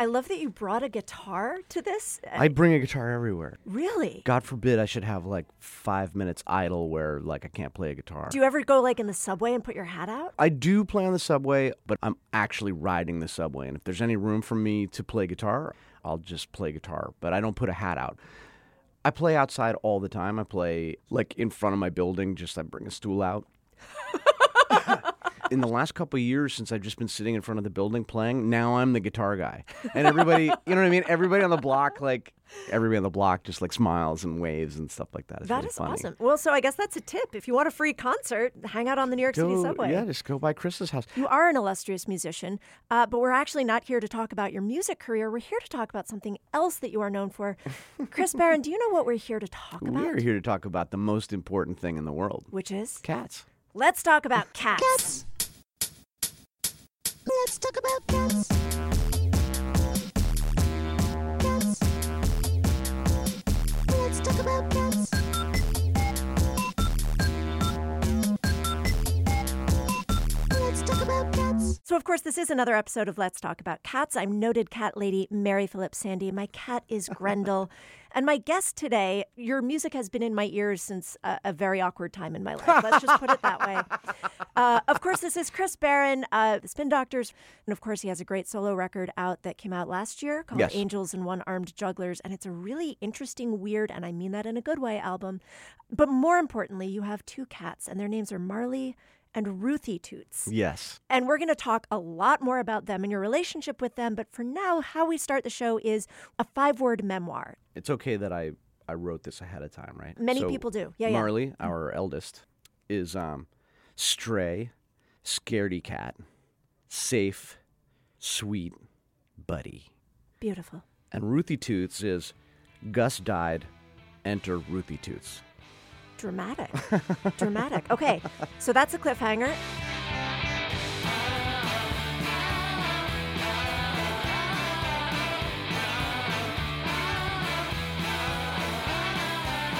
I love that you brought a guitar to this. Uh, I bring a guitar everywhere. really? God forbid I should have like five minutes idle where like I can't play a guitar. Do you ever go like in the subway and put your hat out? I do play on the subway, but I'm actually riding the subway. And if there's any room for me to play guitar, I'll just play guitar. But I don't put a hat out. I play outside all the time. I play like in front of my building, just I bring a stool out. in the last couple of years, since I've just been sitting in front of the building playing, now I'm the guitar guy. And everybody, you know what I mean? Everybody on the block, like, everybody on the block just like smiles and waves and stuff like that. It's That really is funny. awesome. Well, so I guess that's a tip. If you want a free concert, hang out on the New York City subway. Yeah, just go by Chris's house. You are an illustrious musician, uh, but we're actually not here to talk about your music career. We're here to talk about something else that you are known for. Chris Barron, do you know what we're here to talk about? We're here to talk about the most important thing in the world Which is? cats. Let's talk about cats. Let's talk about cats. Cats. Let's talk about cats. Let's talk about cats. So, of course, this is another episode of Let's Talk About Cats. I'm noted cat lady Mary Phillips Sandy. My cat is Grendel. And my guest today, your music has been in my ears since a, a very awkward time in my life. Let's just put it that way. Uh, of course, this is Chris Barron, uh, the Spin Doctors. And of course, he has a great solo record out that came out last year called Yes. Angels and One Armed Jugglers. And it's a really interesting, weird, and I mean that in a good way album. But more importantly, you have two cats, and their names are Marley and Ruthie Toots. Yes. And we're going to talk a lot more about them and your relationship with them. But for now, how we start the show is a five word memoir. It's okay that I, I wrote this ahead of time, right? Many So people do. Yeah, yeah. Marley, our eldest, is um, stray, scaredy cat, safe, sweet, buddy. Beautiful. And Ruthie Toots is Gus died, enter Ruthie Toots. Dramatic. Dramatic. Okay, so that's a cliffhanger.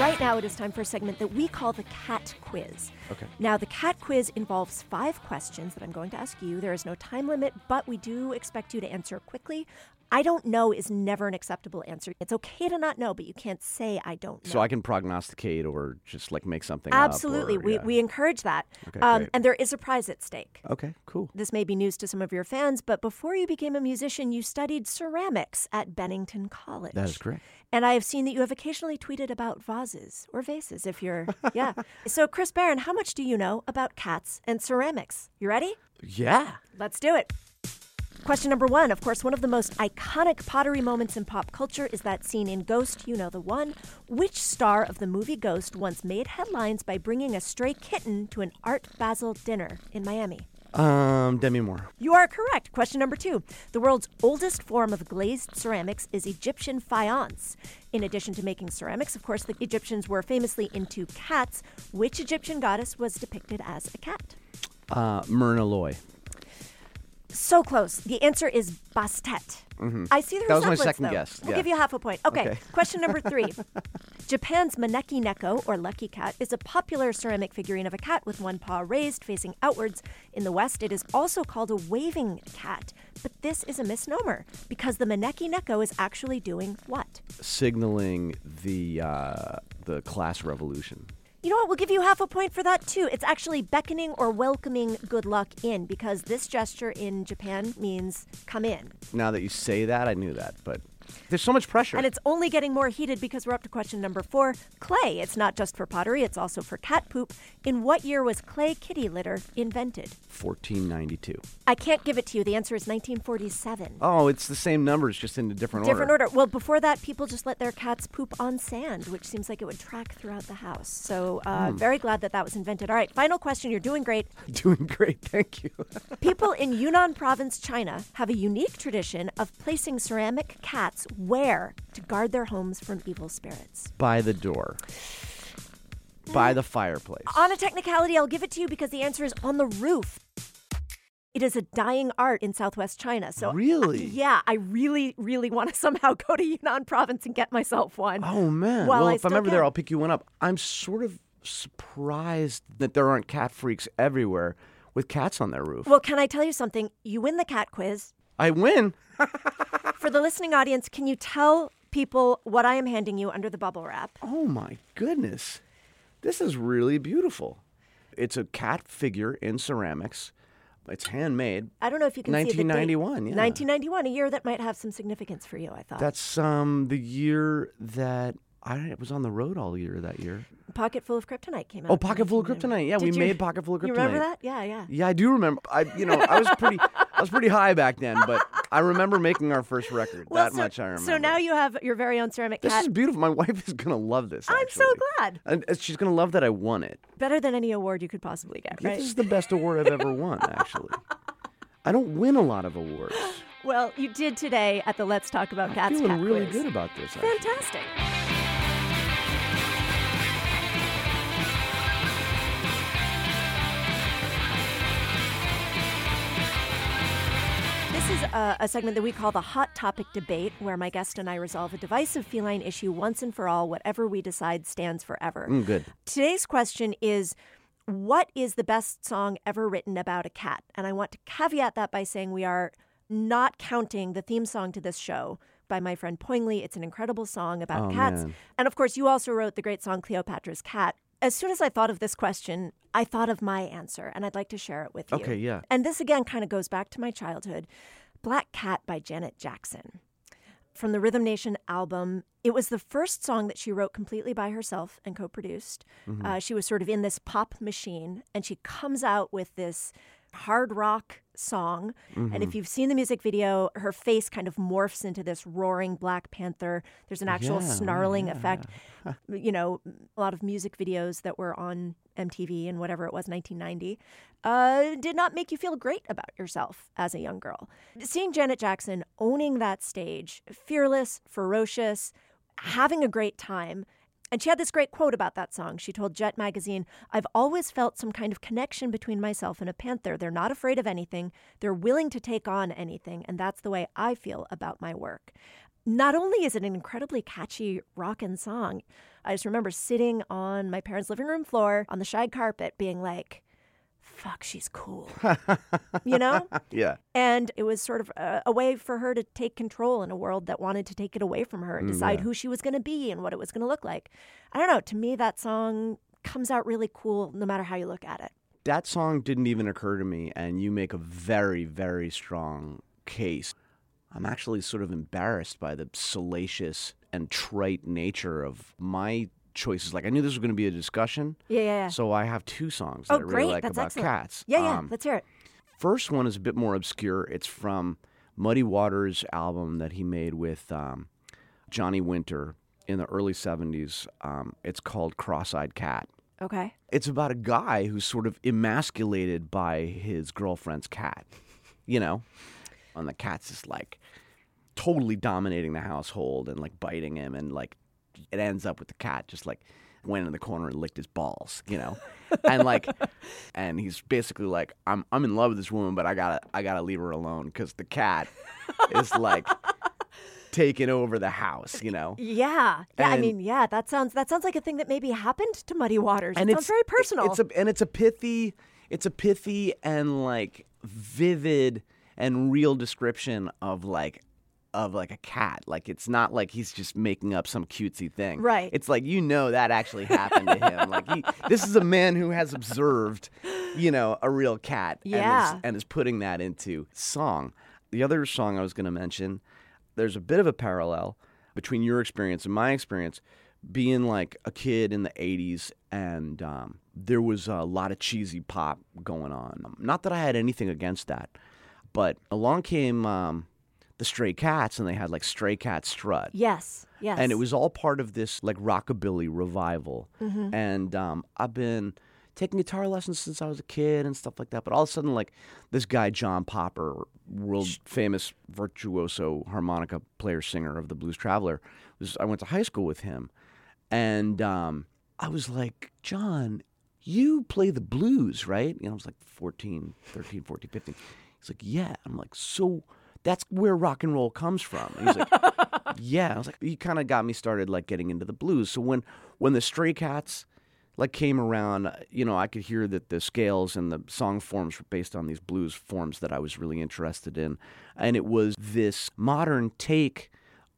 Right now, it is time for a segment that we call the Cat Quiz. Okay. Now, the Cat Quiz involves five questions that I'm going to ask you. There is no time limit, but we do expect you to answer quickly. I don't know is never an acceptable answer. It's okay to not know, but you can't say I don't know. So I can prognosticate or just like make something Absolutely. or- we, yeah. we encourage that. Okay, um, and there is a prize at stake. Okay, cool. This may be news to some of your fans, but before you became a musician, you studied ceramics at Bennington College. That is correct. And I have seen that you have occasionally tweeted about vases or vases if you're, yeah. So, Chris Barron, how much do you know about cats and ceramics? You ready? Yeah. Let's do it. Question number one. Of course, one of the most iconic pottery moments in pop culture is that scene in Ghost, you know the one. Which star of the movie Ghost once made headlines by bringing a stray kitten to an Art Basel dinner in Miami? Um, Demi Moore. You are correct. Question number two. The world's oldest form of glazed ceramics is Egyptian faience. In addition to making ceramics, of course, the Egyptians were famously into cats. Which Egyptian goddess was depicted as a cat? Uh, Myrna Loy. So close. The answer is Bastet. I see the Mm-hmm. That was my second though. guess, We'll yeah. give you half a point. Okay. Okay. Question number three. Japan's Maneki Neko, or Lucky Cat, is a popular ceramic figurine of a cat with one paw raised, facing outwards. In the West, it is also called a waving cat. But this is a misnomer because the Maneki Neko is actually doing what? signaling the uh, the class revolution. You know what? We'll give you half a point for that too. It's actually beckoning or welcoming good luck in because this gesture in Japan means come in. Now that you say that, I knew that, but There's so much pressure. And it's only getting more heated because we're up to question number four clay. It's not just for pottery, it's also for cat poop. In what year was clay kitty litter invented? 1492. I can't give it to you. The answer is 1947. Oh, it's the same numbers, just in a different, order. Different order. Well, before that, people just let their cats poop on sand, which seems like it would track throughout the house. So, uh, Hmm. very glad that that was invented. All right, final question. You're doing great. Doing great, thank you. People in Yunnan province, China, have a unique tradition of placing ceramic cats where to guard their homes from evil spirits. By the door. By the fireplace. On a technicality, I'll give it to you because the answer is on the roof. It is a dying art in southwest China. So, uh, Really? yeah, I really, really want to somehow go to Yunnan province and get myself one. Oh man! While well, I if I'm still ever there, can. I'll pick you one up. I'm sort of surprised that there aren't cat freaks everywhere with cats on their roof. Well, can I tell you something? You win the cat quiz. I win. For the listening audience, can you tell people what I am handing you under the bubble wrap? Oh my goodness, this is really beautiful. It's a cat figure in ceramics. It's handmade. I don't know if you can see the date. 1991, yeah. 1991, a year that might have some significance for you, I thought. That's um the year that I was on the road all year that year. Pocket Full of Kryptonite came out. Oh, Pocket Full of 1991. Kryptonite. Yeah, we you- made Pocket Full of Kryptonite. You remember that? Yeah, yeah. Yeah, I do remember. I, you know, I was pretty, was pretty high back then, but I remember making our first record. Well, that so, much I remember. So now you have your very own ceramic this cat. is beautiful. My wife is gonna love this. I'm so glad. and she's gonna love that I won it. Better than any award you could possibly get, right? This is the best award I've ever won. Actually, I don't win a lot of awards. Well, you did today at the Let's Talk About I'm Cats feeling cat really quiz. good about this. Actually. Fantastic. A, a segment that we call the Hot Topic Debate, where my guest and I resolve a divisive feline issue once and for all. Whatever we decide stands forever. Mm, good. Today's question is What is the best song ever written about a cat? And I want to caveat that by saying we are not counting the theme song to this show by my friend Poingley. It's an incredible song about Oh, cats. man. And of course, you also wrote the great song Cleopatra's Cat. As soon as I thought of this question, I thought of my answer, and I'd like to share it with you. Okay, yeah. And this again kind of goes back to my childhood Black Cat by Janet Jackson. From the Rhythm Nation album, it was the first song that she wrote completely by herself and co produced. Mm-hmm. Uh, she was sort of in this pop machine, and she comes out with this hard rock song. And Mm-hmm. if you've seen the music video, her face kind of morphs into this roaring Black Panther. There's an actual Yeah, snarling yeah. effect. you know, a lot of music videos that were on MTV and whatever it was, 1990, uh, did not make you feel great about yourself as a young girl. Seeing Janet Jackson owning that stage, fearless, ferocious, having a great time. And she had this great quote about that song. She told Jet Magazine, I've always felt some kind of connection between myself and a panther. They're not afraid of anything, they're willing to take on anything. And that's the way I feel about my work. Not only is it an incredibly catchy rockin' song, I just remember sitting on my parents' living room floor on the shag carpet being like, fuck, she's cool. you know? Yeah. And it was sort of a, a way for her to take control in a world that wanted to take it away from her and mm, decide who she was going to be and what it was going to look like. I don't know. To me, that song comes out really cool no matter how you look at it. That song didn't even occur to me, and you make a very, very strong case. I'm actually sort of embarrassed by the salacious and trite nature of my choices. Like, I knew this was going to be a discussion, Yeah, yeah, yeah. so I have two songs that oh, I really great. like That's about excellent. cats. Yeah, yeah. Um, Let's hear it. First one is a bit more obscure. It's from Muddy Waters' album that he made with um, Johnny Winter in the early 70s. Um, it's called Cross Eyed Cat. Okay. It's about a guy who's sort of emasculated by his girlfriend's cat, you know? And the cat's just like totally dominating the household and like biting him. And like it ends up with the cat just like went in the corner and licked his balls, you know? and like, and he's basically like, I'm, I'm in love with this woman, but I gotta, I gotta leave her alone because the cat is like taking over the house, you know? Yeah. Yeah. I mean, yeah, that sounds that sounds like a thing that maybe happened to Muddy Waters. and it it's sounds very personal. It's a and it's a pithy, it's a pithy and like vivid and real description of like of like a cat. Like it's not like he's just making up some cutesy thing. Right. It's like you know that actually happened to him. Like he, this is a man who has observed, you know, a real cat. And Yeah. is, and is putting that into song. The other song I was going to mention there's a bit of a parallel between your experience and my experience being like a kid in the 80s and um, there was a lot of cheesy pop going on. Not that I had anything against that, but along came um, the Stray Cats and they had like Stray Cat Strut. Yes. Yes. And it was all part of this like rockabilly revival. And um, I've been taking guitar lessons since I was a kid and stuff like that. But all of a sudden, like this guy, John Popper, world famous virtuoso harmonica player singer of the Blues Traveler, was I went to high school with him. And um, I was like, John, you play the blues, right? You know, I was like 14, 13, 14, 15. He's like, yeah. I'm like, so that's where rock and roll comes from. And he's like, yeah. I was like, he kind of got me started like getting into the blues. So when when the Stray Cats like came around, you know, I could hear that the scales and the song forms were based on these blues forms that I was really interested in, and it was this modern take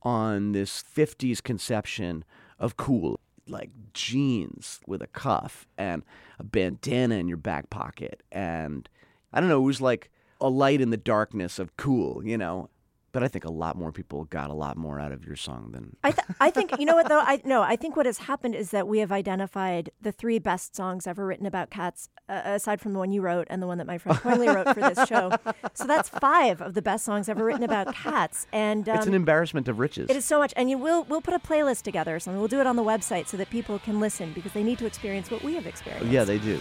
on this 50s conception of cool like jeans with a cuff and a bandana in your back pocket and i don't know it was like a light in the darkness of cool you know? But i think a lot more people got a lot more out of your song than I, th- I think you know what though? I no I think what has happened is that we have identified the three best songs ever written about cats uh, aside from the one you wrote and the one that my friend Pointley wrote for this show. So that's five of the best songs ever written about cats and um, it's an embarrassment of riches. it is so much and you will we'll put a playlist together or something. We'll do it on the website so that people can listen because they need to experience what we have experienced. Yeah they do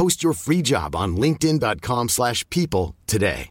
Post your free job on linkedin.com/people slash people today.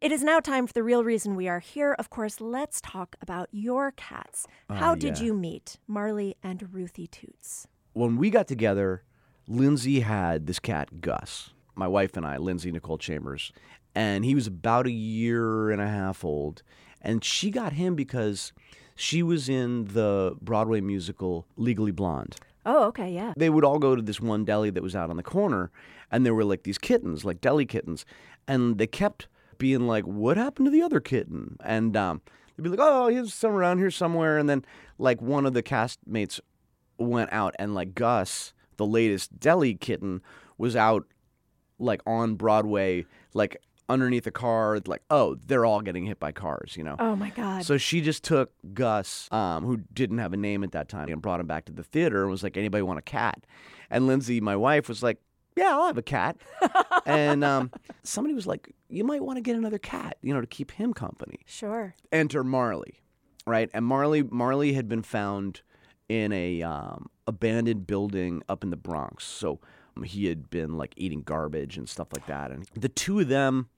It is now time for the real reason we are here. Of course, let's talk about your cats. Ah, How did yeah. you meet Marley and Ruthie Toots? when we got together, Lindsay had this cat, Gus. My wife and I, Lindsay Nicole Chambers, and he was about a year and a half old. And she got him because she was in the Broadway musical Legally Blonde. Oh, okay, yeah. They would all go to this one deli that was out on the corner, and there were like these kittens, like deli kittens, and they kept being like, "What happened to the other kitten?" And um, they'd be like, "Oh, he's somewhere around here somewhere." And then like one of the castmates went out, and like Gus, the latest deli kitten, was out like on Broadway, like underneath a car. Like, oh, they're all getting hit by cars, you know. Oh my God. So she just took Gus, um, who didn't have a name at that time, and brought him back to the theater and was like, anybody want a cat? And Lindsay, my wife, was like, yeah, I'll have a cat. and um, somebody was like, you might want to get another cat, you know, to keep him company. sure. Enter Marley, right? And Marley, Marley had been found in a um, abandoned building up in the Bronx. So um, he had been like eating garbage and stuff like that. And the two of them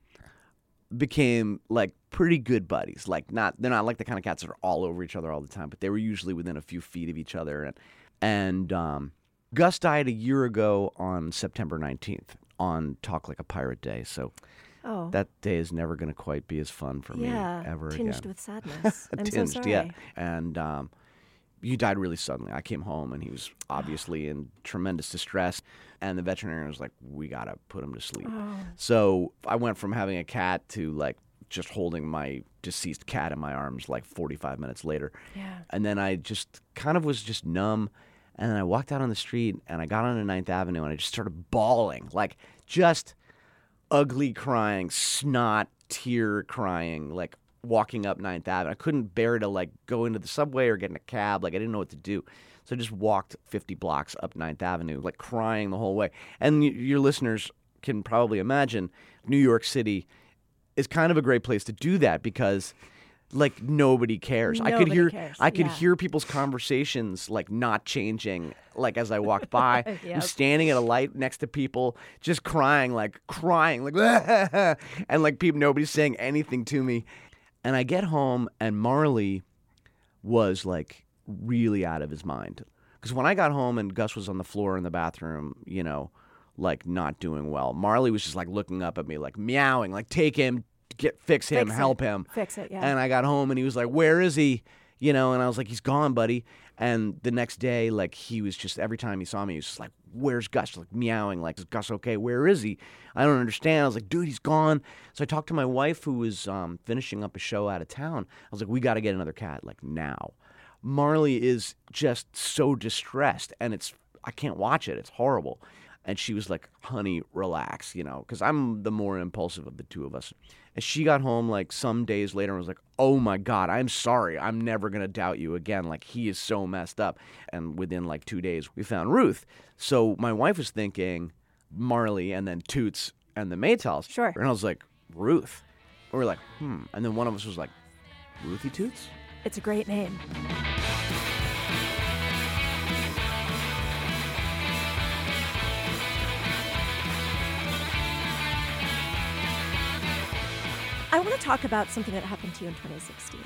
became like pretty good buddies. Like not they're not like the kind of cats that are all over each other all the time, but they were usually within a few feet of each other. And and um, Gus died a year ago on September nineteenth on Talk Like a Pirate Day. So Oh. that day is never going to quite be as fun for yeah. me ever tinged again. with sadness. I'm so sorry. yeah. And um, he died really suddenly. I came home and he was obviously in tremendous distress. And the veterinarian was like, "We gotta put him to sleep." Oh. So I went from having a cat to like just holding my deceased cat in my arms like 45 minutes later. Yeah. And then I just kind of was just numb. And then I walked out on the street and I got onto Ninth Avenue and I just started bawling, like just ugly crying, snot, tear crying, like walking up Ninth Avenue. I couldn't bear to like go into the subway or get in a cab. Like I didn't know what to do. So I just walked 50 blocks up Ninth Avenue, like crying the whole way. And y- your listeners can probably imagine New York City is kind of a great place to do that because like nobody cares. I could hear cares, I could yeah. hear people's conversations like not changing like as I walked by. I'm standing at a light next to people just crying like crying like and like people nobody's saying anything to me. And I get home and Marley was like really out of his mind. Because when I got home and Gus was on the floor in the bathroom, you know, like not doing well, Marley was just like looking up at me, like meowing, like take him, get fix him, Fix it. help him. Fix it, yeah. And I got home and he was like, "Where is he?" You know, and I was like, "He's gone, buddy." And the next day, like he was just every time he saw me, he was just like, "Where's Gus?" Like meowing, like, "Is Gus okay? Where is he?" I don't understand. I was like, "Dude, he's gone." So I talked to my wife, who was um, finishing up a show out of town. I was like, "We got to get another cat, like now." Marley is just so distressed, and it's I can't watch it. It's horrible. And she was like, "Honey, relax," you know, because I'm the more impulsive of the two of us. And she got home like some days later and was like, "Oh my God, I'm sorry. I'm never gonna doubt you again. Like he is so messed up." And within like two days, we found Ruth. So my wife was thinking Marley and then Toots and the Maytals. Sure. And I was like, Ruth. We were like, hmm. And then one of us was like, Ruthie Toots. It's a great name. I want to talk about something that happened to you in 2016,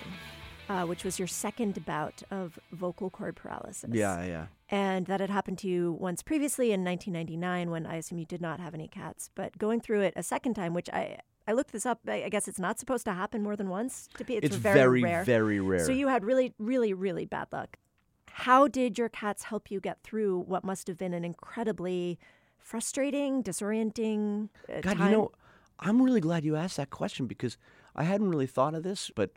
uh, which was your second bout of vocal cord paralysis. yeah. Yeah. And that had happened to you once previously in 1999 when I assume you did not have any cats. But going through it a second time, which I, I looked this up, I I guess it's not supposed to happen more than once. To be, it's, It's very, very, rare. very rare. So you had really, really, really bad luck. How did your cats help you get through what must have been an incredibly frustrating, disorienting uh, God, time? you know, I'm really glad you asked that question because I hadn't really thought of this. But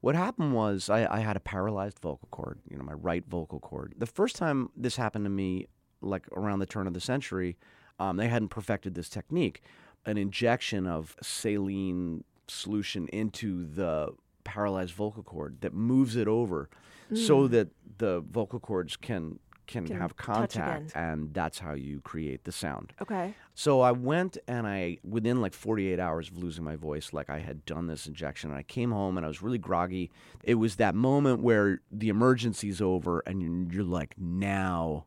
what happened was I, I had a paralyzed vocal cord, you know, my right vocal cord. The first time this happened to me, like around the turn of the century, um, they hadn't perfected this technique an injection of saline solution into the paralyzed vocal cord that moves it over so that the vocal cords can can, Can have contact and that's how you create the sound. Okay. So I went and I, within like 48 hours of losing my voice, like I had done this injection and I came home and I was really groggy. It was that moment where the emergency's over and you're, you're like, now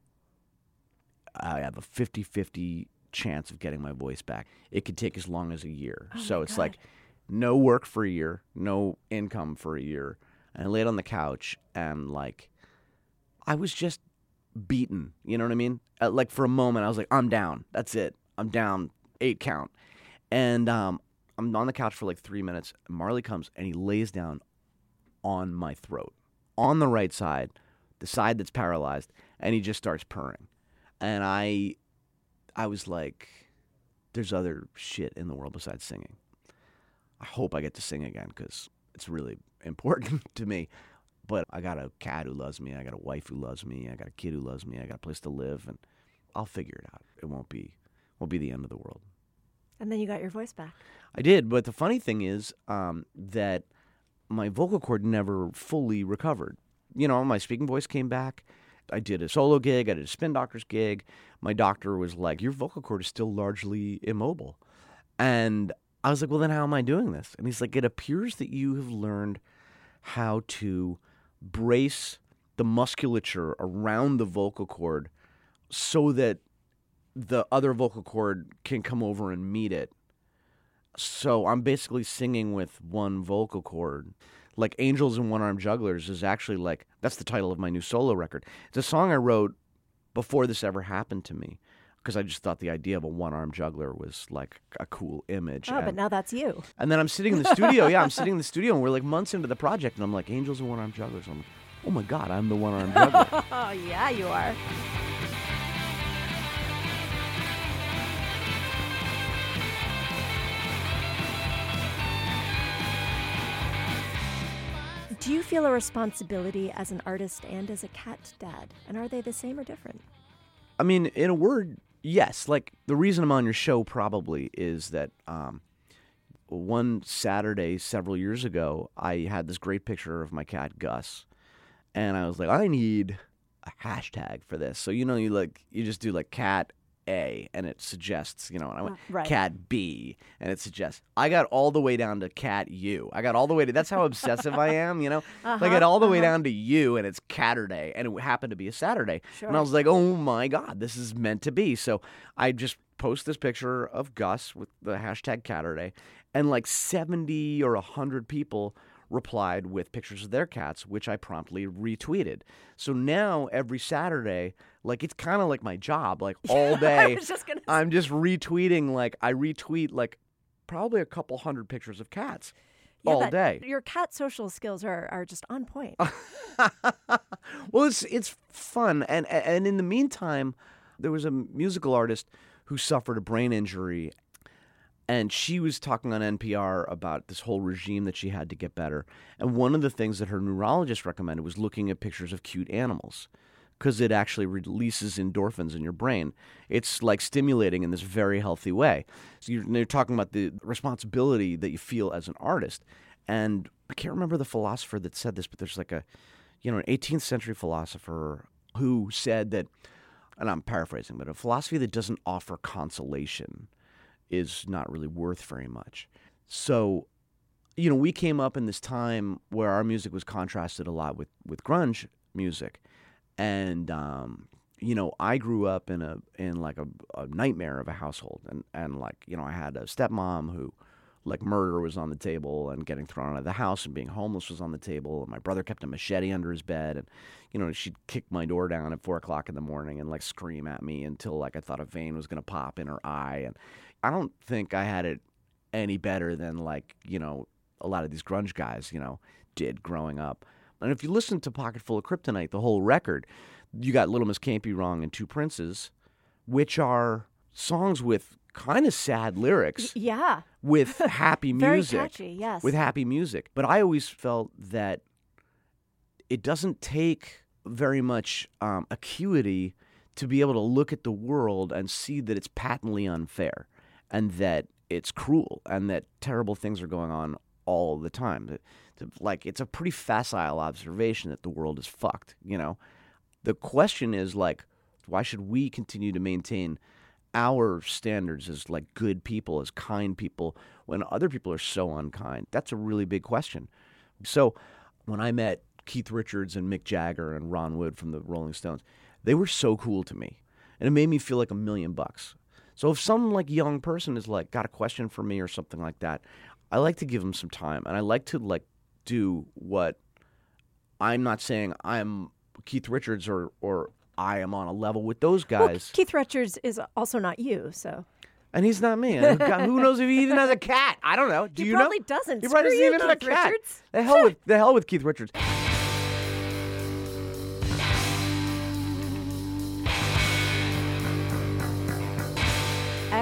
I have a 50 50 chance of getting my voice back. It could take as long as a year. so it's like no work for a year, no income for a year. And I laid on the couch and like, I was just beaten. You know what I mean? Like for a moment, I was like, I'm down. That's it. I'm down. Eight count. And um, I'm on the couch for like three minutes. Marley comes and he lays down on my throat, on the right side, the side that's paralyzed, and he just starts purring. And I, I was like, there's other shit in the world besides singing. I hope I get to sing again because it's really important to me. But I got a cat who loves me. I got a wife who loves me. I got a kid who loves me. I got a place to live, and I'll figure it out. It won't be won't be the end of the world. And then you got your voice back. I did, but the funny thing is um, that my vocal cord never fully recovered. You know, my speaking voice came back. I did a solo gig. I did a spin doctor's gig. My doctor was like, "Your vocal cord is still largely immobile," and I was like, "Well, then how am I doing this?" And he's like, "It appears that you have learned how to brace the musculature around the vocal cord so that the other vocal cord can come over and meet it." So I'm basically singing with one vocal cord. Like Angels and One Armed Jugglers is actually like that's the title of my new solo record. It's a song I wrote before this ever happened to me because I just thought the idea of a one armed juggler was like a cool image. Oh, but now that's you. and then I'm sitting in the studio. yeah, I'm sitting in the studio and we're like months into the project and I'm like Angels and One Armed Jugglers. I'm like, oh my god, I'm the one armed juggler. Oh, yeah, you are. Do you feel a responsibility as an artist and as a cat dad? And are they the same or different? I mean, in a word, yes. Like the reason I'm on your show probably is that um, one Saturday several years ago, I had this great picture of my cat Gus, and I was like, I need a hashtag for this. So you know, you like you just do like cat A, and it suggests you know, and I went right. cat B, and it suggests. I got all the way down to cat U. I got all the way to. That's how obsessive I am. You know, uh-huh, I got all the way uh-huh. down to U, and it's Caturday, and it happened to be a Saturday, and I was like, oh my god, this is meant to be. So I just post this picture of Gus with the hashtag Caturday, and like seventy or hundred people replied with pictures of their cats, which I promptly retweeted. So now every Saturday, like it's kind of like my job, like all day. was just gonna I'm just retweeting, like I retweet like probably a couple hundred pictures of cats Yeah, all day. Your cat social skills are, are just on point. well, it's it's fun, and and in the meantime, there was a musical artist who suffered a brain injury, and she was talking on NPR about this whole regime that she had to get better. And one of the things that her neurologist recommended was looking at pictures of cute animals. Because it actually releases endorphins in your brain. It's like stimulating in this very healthy way. So you're, you're talking about the responsibility that you feel as an artist. And I can't remember the philosopher that said this, but there's like a, you know, an 18th century philosopher who said that, and I'm paraphrasing, but a philosophy that doesn't offer consolation is not really worth very much. So, you know, we came up in this time where our music was contrasted a lot with, with grunge music. And, um, you know, I grew up in a in like a, a nightmare of a household, and and like you know, I had a stepmom who, like, murder was on the table, and getting thrown out of the house, and being homeless was on the table, and my brother kept a machete under his bed, and you know, she'd kick my door down at four o'clock in the morning and like scream at me until like I thought a vein was gonna pop in her eye, and I don't think I had it any better than like you know a lot of these grunge guys you know did growing up. And if you listen to Pocket Full of Kryptonite, the whole record, you got Little Miss Can't Be Wrong and Two Princes, which are songs with kind of sad lyrics yeah. with happy music. Very catchy, yes. With happy music. But I always felt that it doesn't take very much um, acuity to be able to look at the world and see that it's patently unfair and that it's cruel and that terrible things are going on all the time. Like, it's a pretty facile observation that the world is fucked, you know? The question is, like, why should we continue to maintain our standards as like good people, as kind people, when other people are so unkind? That's a really big question. So when I met Keith Richards and Mick Jagger and Ron Wood from the Rolling Stones, they were so cool to me. And it made me feel like a million bucks. So if some like young person is like got a question for me or something like that, I like to give them some time and I like to like do what I'm not saying I'm Keith Richards or or I am on a level with those Well, guys. Keith Richards is also not you, so And he's not me. Who knows if he even has a cat? I don't know. Do He you probably know? doesn't. He probably doesn't you, even have a Keith cat. Richards. The hell with the hell with Keith Richards.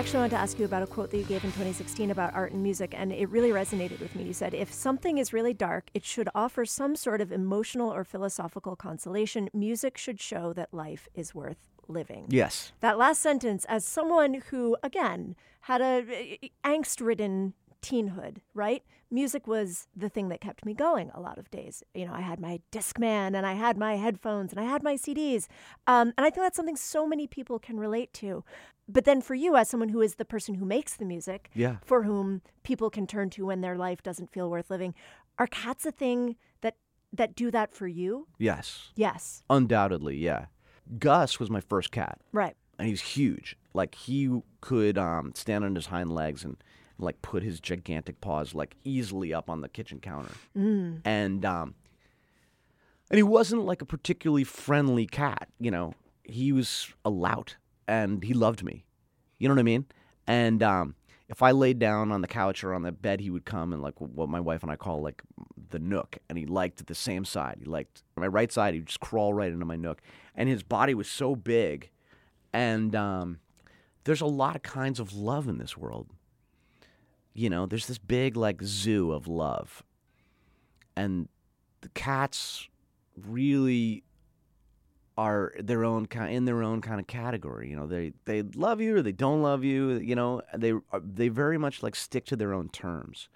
Actually wanted to ask you about a quote that you gave in 2016 about art and music, and it really resonated with me. You said, If something is really dark, it should offer some sort of emotional or philosophical consolation. Music should show that life is worth living. Yes. That last sentence, as someone who, again, had a eh, eh, angst ridden teenhood, right? Music was the thing that kept me going a lot of days. You know, I had my Discman and I had my headphones and I had my CDs. Um, and I think that's something so many people can relate to. But then for you, as someone who is the person who makes the music, Yeah. for whom people can turn to when their life doesn't feel worth living, are cats a thing that that do that for you? Yes. Yes. Undoubtedly, yeah. Gus was my first cat. Right. and he's huge. Like he could um, stand on his hind legs and like put his gigantic paws like easily up on the kitchen counter. Mm. And um, and he wasn't like a particularly friendly cat. You know, he was a lout, and he loved me. You know what I mean? And um, if I laid down on the couch or on the bed, he would come and like what my wife and I call like the nook, and he liked the same side. He liked my right side. He'd just crawl right into my nook, and his body was so big, and um, there's a lot of kinds of love in this world. You know, there's this big like zoo of love, and the cats really are their own kind in their own kind of category. You know, they they love you or they don't love you. You know, they they very much like stick to their own terms.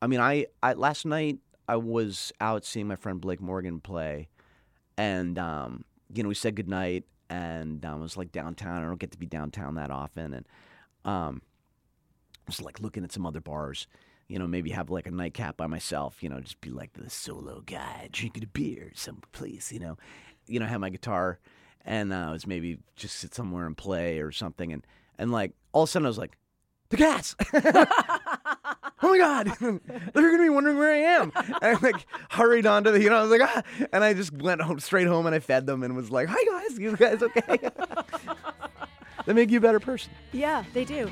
I mean, I, I last night I was out seeing my friend Blake Morgan play, and um, you know we said goodnight, and um, I was like downtown. I don't get to be downtown that often, and um, Was like looking at some other bars. You know, maybe have like a nightcap by myself. You know, just be like the solo guy drinking a beer someplace. You know, you know, have my guitar, and uh, I was maybe just sit somewhere and play or something, and and like all of a sudden I was like, the cats. oh my god, they're gonna be wondering where I am. And I like hurried onto the, you know, I was like, ah, and I just went home straight home and I fed them and was like, hi guys, you guys okay? they make you a better person. Yeah, they do.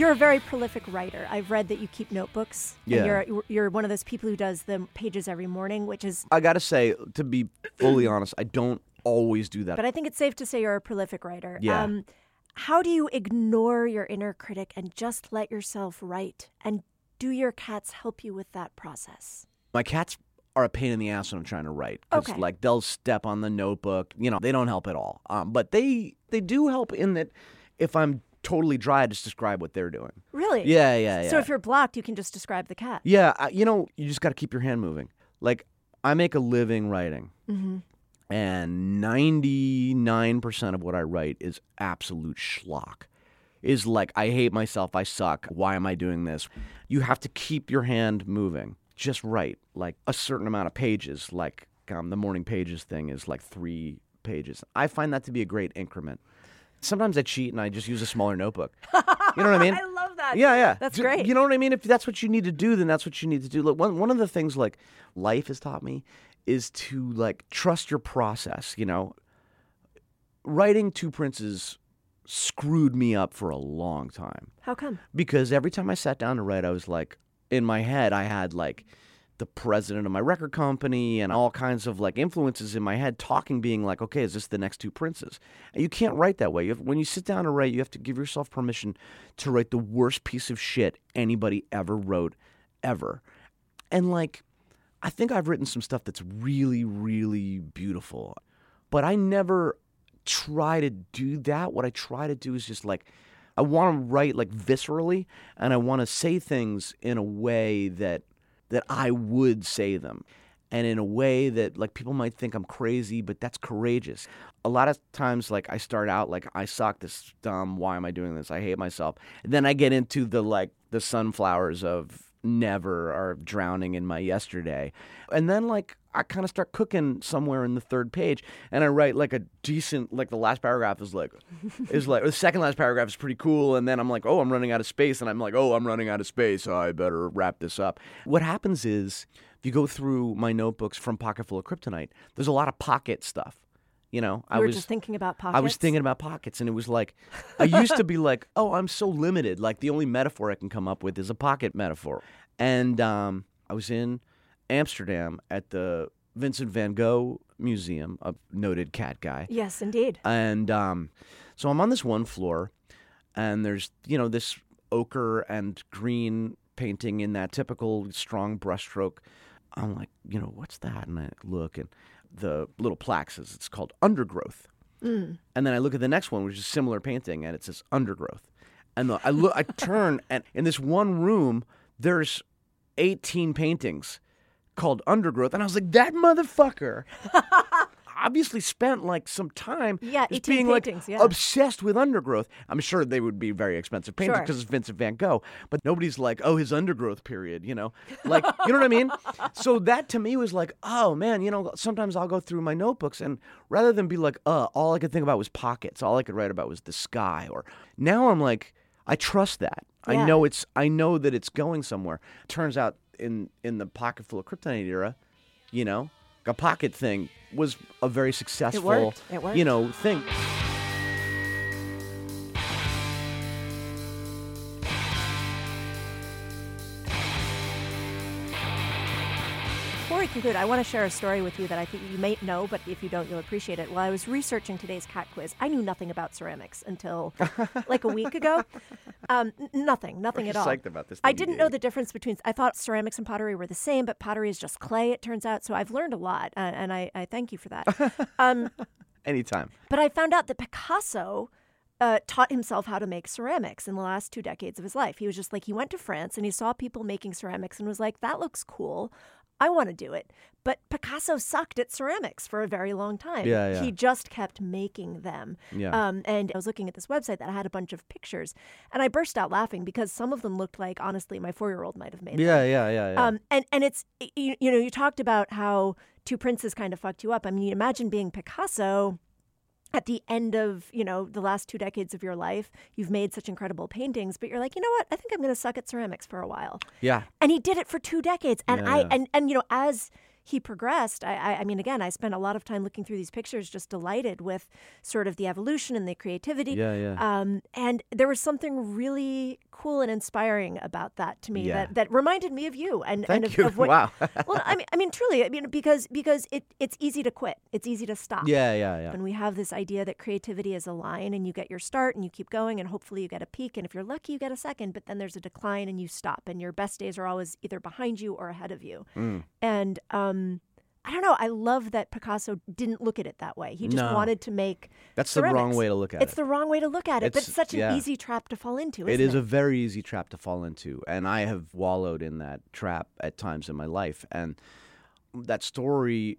You're a very prolific writer. I've read that you keep notebooks. and Yeah. you're you're one of those people who does the pages every morning, which is. I gotta say, to be fully honest, I don't always do that. But I think it's safe to say you're a prolific writer. Yeah. Um, how do you ignore your inner critic and just let yourself write? And do your cats help you with that process? my cats are a pain in the ass when I'm trying to write. 'cause, Okay. like they'll step on the notebook. You know, they don't help at all. Um, but they they do help in that if I'm totally dry, I just describe what they're doing. Really? Yeah, yeah, yeah. So if you're blocked, you can just describe the cat. Yeah, I, you know, you just got to keep your hand moving. Like, I make a living writing, and 99% of what I write is absolute schlock. Is like, I hate myself, I suck, why am I doing this? You have to keep your hand moving. Just write, like, a certain amount of pages. Like, um, the morning pages thing is like three pages. I find that to be a great increment. Sometimes I cheat and I just use a smaller notebook. You know what I mean? I love that. Yeah, yeah. That's great. You know what I mean? If that's what you need to do, then that's what you need to do. Look, one one of the things like life has taught me is to like trust your process. You know, writing Two Princes screwed me up for a long time How come? because every time I sat down to write, I was like, in my head, I had like the president of my record company and all kinds of like influences in my head talking, being like, okay, is this the next two princes? And you can't write that way. You have, when you sit down to write, you have to give yourself permission to write the worst piece of shit anybody ever wrote, ever. And like, I think I've written some stuff that's really, really beautiful, but I never try to do that. What I try to do is just like, I want to write like viscerally, and I want to say things in a way that that I would say them, and in a way that like people might think I'm crazy, but that's courageous. A lot of times, like I start out like I suck, this is dumb. Why am I doing this? I hate myself. And then I get into the like the sunflowers of never are drowning in my yesterday, and then like I kind of start cooking somewhere in the third page, and I write like a decent like the last paragraph is like is like the second last paragraph is pretty cool, and then I'm like, oh, I'm running out of space, and I'm like, oh, I'm running out of space, so I better wrap this up. What happens is if you go through my notebooks from Pocket Full of Kryptonite, there's a lot of pocket stuff. You know, You I was just thinking about pockets. I was thinking about pockets, and it was like, I used to be like, oh, I'm so limited. Like, the only metaphor I can come up with is a pocket metaphor. And um, I was in Amsterdam at the Vincent van Gogh Museum, a noted cat guy. Yes, indeed. And um, so I'm on this one floor, and there's, you know, this ochre and green painting in that typical strong brushstroke. I'm like, you know, what's that? And I look, and the little plaques says it's called Undergrowth. Mm. And then I look at the next one, which is a similar painting, and it says Undergrowth. And the, I look, I turn, and in this one room, there's 18 paintings called Undergrowth, and I was like, that motherfucker obviously spent like some time Yeah, just being paintings, like yeah. obsessed with undergrowth. I'm sure they would be very expensive paintings Sure. because it's Vincent Van Gogh, but nobody's like, oh, his undergrowth period, you know, like you know what I mean. So that to me was like, oh man, you know, sometimes I'll go through my notebooks and rather than be like, uh, all I could think about was pockets, all I could write about was the sky, or now I'm like, I trust that. I know it's, I know that it's going somewhere. Turns out in in the pocket full of kryptonite era, you know, a pocket thing was a very successful, worked. It worked. you know, thing. Conclude, I want to share a story with you that I think you may know, but if you don't, you'll appreciate it. While I was researching today's cat quiz, I knew nothing about ceramics until like a week ago. Um, nothing, nothing at all. psyched about this I didn't know the difference between. I thought ceramics and pottery were the same, but pottery is just clay. It turns out. So I've learned a lot, uh, and I, I thank you for that. um, Anytime. but I found out that Picasso uh, taught himself how to make ceramics in the last two decades of his life. He was just like, he went to France and he saw people making ceramics and was like, that looks cool. I want to do it. But Picasso sucked at ceramics for a very long time. Yeah, yeah. He just kept making them. Yeah. Um, and I was looking at this website that had a bunch of pictures, and I burst out laughing because some of them looked like, honestly, my four year old might have made them. Yeah, yeah, yeah, yeah. Um, and and it's you, you know you talked about how Two Princes kind of fucked you up. I mean, imagine being Picasso at the end of you know the last two decades of your life. You've made such incredible paintings, but you're like, you know what? I think I'm going to suck at ceramics for a while. yeah. And he did it for two decades. And Yeah, I and and you know as he progressed, I, I I mean, again, I spent a lot of time looking through these pictures, just delighted with sort of the evolution and the creativity. Yeah, yeah. Um, and there was something really cool and inspiring about that to me Yeah. that, that reminded me of you and, Thank and of, you. of what. Wow. well, I mean, I mean, truly, I mean, because because it it's easy to quit. It's easy to stop. Yeah, yeah, yeah. And we have this idea that creativity is a line and you get your start and you keep going and hopefully you get a peak. And if you're lucky, you get a second, but then there's a decline and you stop. And your best days are always either behind you or ahead of you. Mm. And um, I don't know. I love that Picasso didn't look at it that way. He just No. wanted to make. That's the wrong way to look at It's it. It's the wrong way to look at it, but It's- it's such an easy trap to fall into. It is a very easy trap to fall into, and I have wallowed in that trap at times in my life. And that story,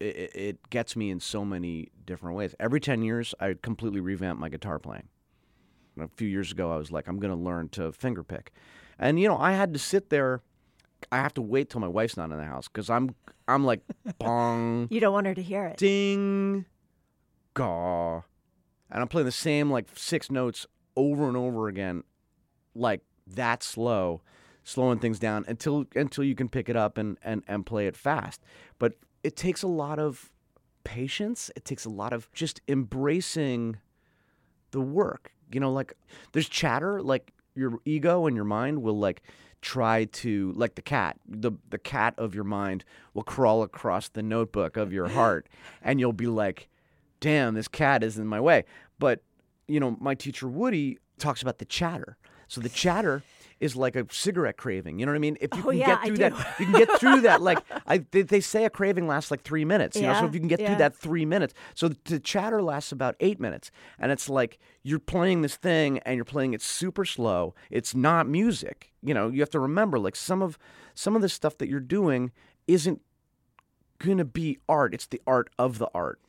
it, it gets me in so many different ways. Every ten years, I completely revamp my guitar playing. A few years ago, I was like, I'm going to learn to finger pick, and you know, I had to sit there. I have to wait till my wife's not in the house because I'm, I'm like, bong, You don't want her to hear it. ding, gaw, and I'm playing the same like six notes over and over again, like that slow, slowing things down until until you can pick it up and and and play it fast. But it takes a lot of patience. It takes a lot of just embracing the work. You know, like there's chatter, like your ego and your mind will like try to like the cat the the cat of your mind will crawl across the notebook of your heart and you'll be like damn this cat is in my way. But you know my teacher woody talks about the chatter. So the chatter is like a cigarette craving you know what i mean if you Oh, can yeah, get through that you can get through that like I, they, they say a craving lasts like three minutes you know so if you can get yeah. through that three minutes so the chatter lasts about eight minutes and it's like you're playing this thing and you're playing it super slow it's not music you know you have to remember like some of some of the stuff that you're doing isn't gonna be art it's the art of the art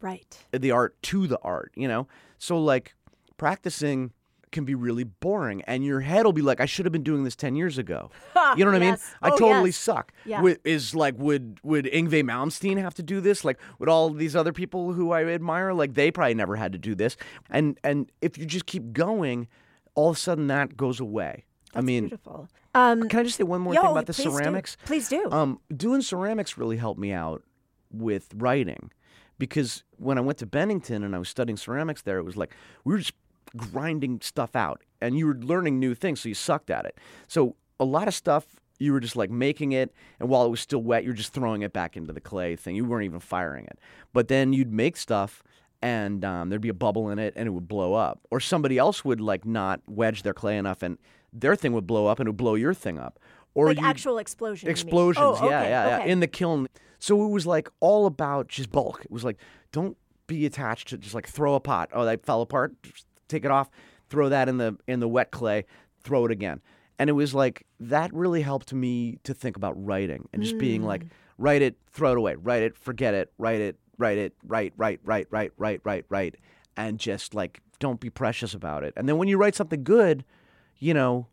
Right. the art to the art, you know? So like practicing can be really boring and your head will be like I should have been doing this 10 years ago. You know what I mean? I Oh, totally yes. suck. Yeah. Would, is like would would Yngwie Malmsteen have to do this? Like would all these other people who I admire like they probably never had to do this. And and if you just keep going, all of a sudden that goes away. I mean, beautiful. Um, can I just say one more yo, thing about the please do. ceramics? Please do. Um, doing ceramics really helped me out with writing because when I went to Bennington and I was studying ceramics there, it was like we were just grinding stuff out and you were learning new things, so you sucked at it. So a lot of stuff you were just like making it, and while it was still wet, you're just throwing it back into the clay thing. You weren't even firing it. But then you'd make stuff and um, there'd be a bubble in it and it would blow up. Or somebody else would like not wedge their clay enough and their thing would blow up and it would blow your thing up. Or like actual explosion. explosions. Oh, yeah, okay, yeah, yeah. okay. In the kiln. So it was like all about just bulk. It was like don't be attached to just like throw a pot. Oh, that fell apart. Just take it off. Throw that in the in the wet clay. Throw it again. And it was like that really helped me to think about writing and just being like mm. write it, throw it away, write it, forget it, write it, write it, write, write, write, write, write, write, write, and just like don't be precious about it. And then when you write something good, you know,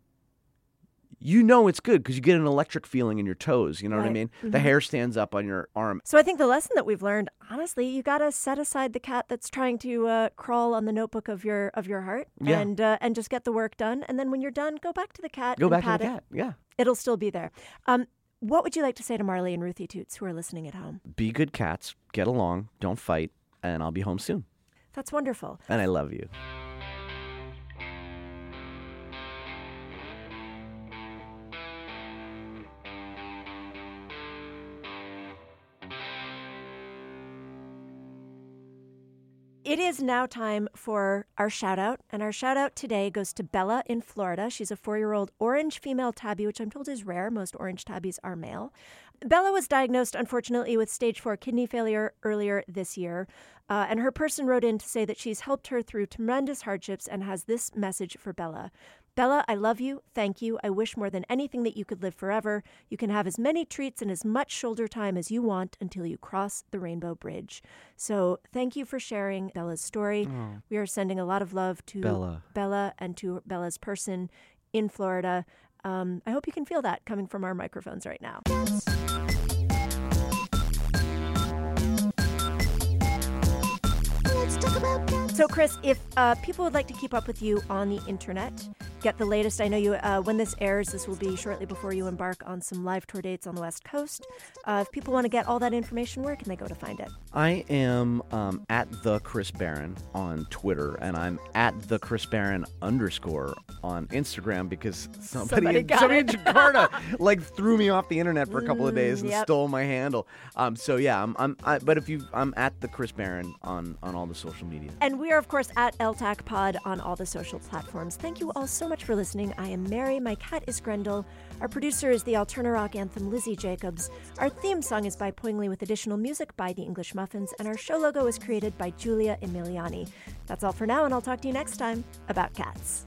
you know it's good because you get an electric feeling in your toes. You know what I Right. mean? The hair stands up on your arm. So I think the lesson that we've learned, honestly, you got to set aside the cat that's trying to uh, crawl on the notebook of your of your heart, Yeah. and uh, and just get the work done. And then when you're done, go back to the cat. Go back to the it. cat. Yeah. It'll still be there. Um, what would you like to say to Marley and Ruthie Toots who are listening at home? Be good cats. Get along. Don't fight. And I'll be home soon. That's wonderful. And I love you. Is now time for our shout out. And our shout out today goes to Bella in Florida. She's a four year old orange female tabby, which I'm told is rare. Most orange tabbies are male. Bella was diagnosed, unfortunately, with stage four kidney failure earlier this year. Uh, and her person wrote in to say that she's helped her through tremendous hardships and has this message for Bella. Bella, I love you. Thank you. I wish more than anything that you could live forever. You can have as many treats and as much shoulder time as you want until you cross the rainbow bridge. So, thank you for sharing Bella's story. We are sending a lot of love to Bella. Bella and to Bella's person in Florida. Um, I hope you can feel that coming from our microphones right now. Let's talk about. So, Chris, if uh, people would like to keep up with you on the internet, get the latest, I know you. Uh, when this airs, this will be shortly before you embark on some live tour dates on the West Coast. Uh, if people want to get all that information, where can they go to find it? I am um, at the Chris Barron on Twitter, and I'm at the Chris Barron underscore on Instagram because somebody, Somebody in, somebody in Jakarta like threw me off the internet for a couple of days and yep. stole my handle. Um, so yeah, I'm, I'm I, but if you, I'm at the Chris Barron on on all the social media. And we are, of course, at LTAC Pod on all the social platforms. Thank you all so much for listening. I am Mary. My cat is Grendel. Our producer is the Alterna Rock anthem Lizzie Jacobs. Our theme song is by Poingley with additional music by the English Muffins. And our show logo was created by Julia Emiliani. That's all for now, and I'll talk to you next time about cats.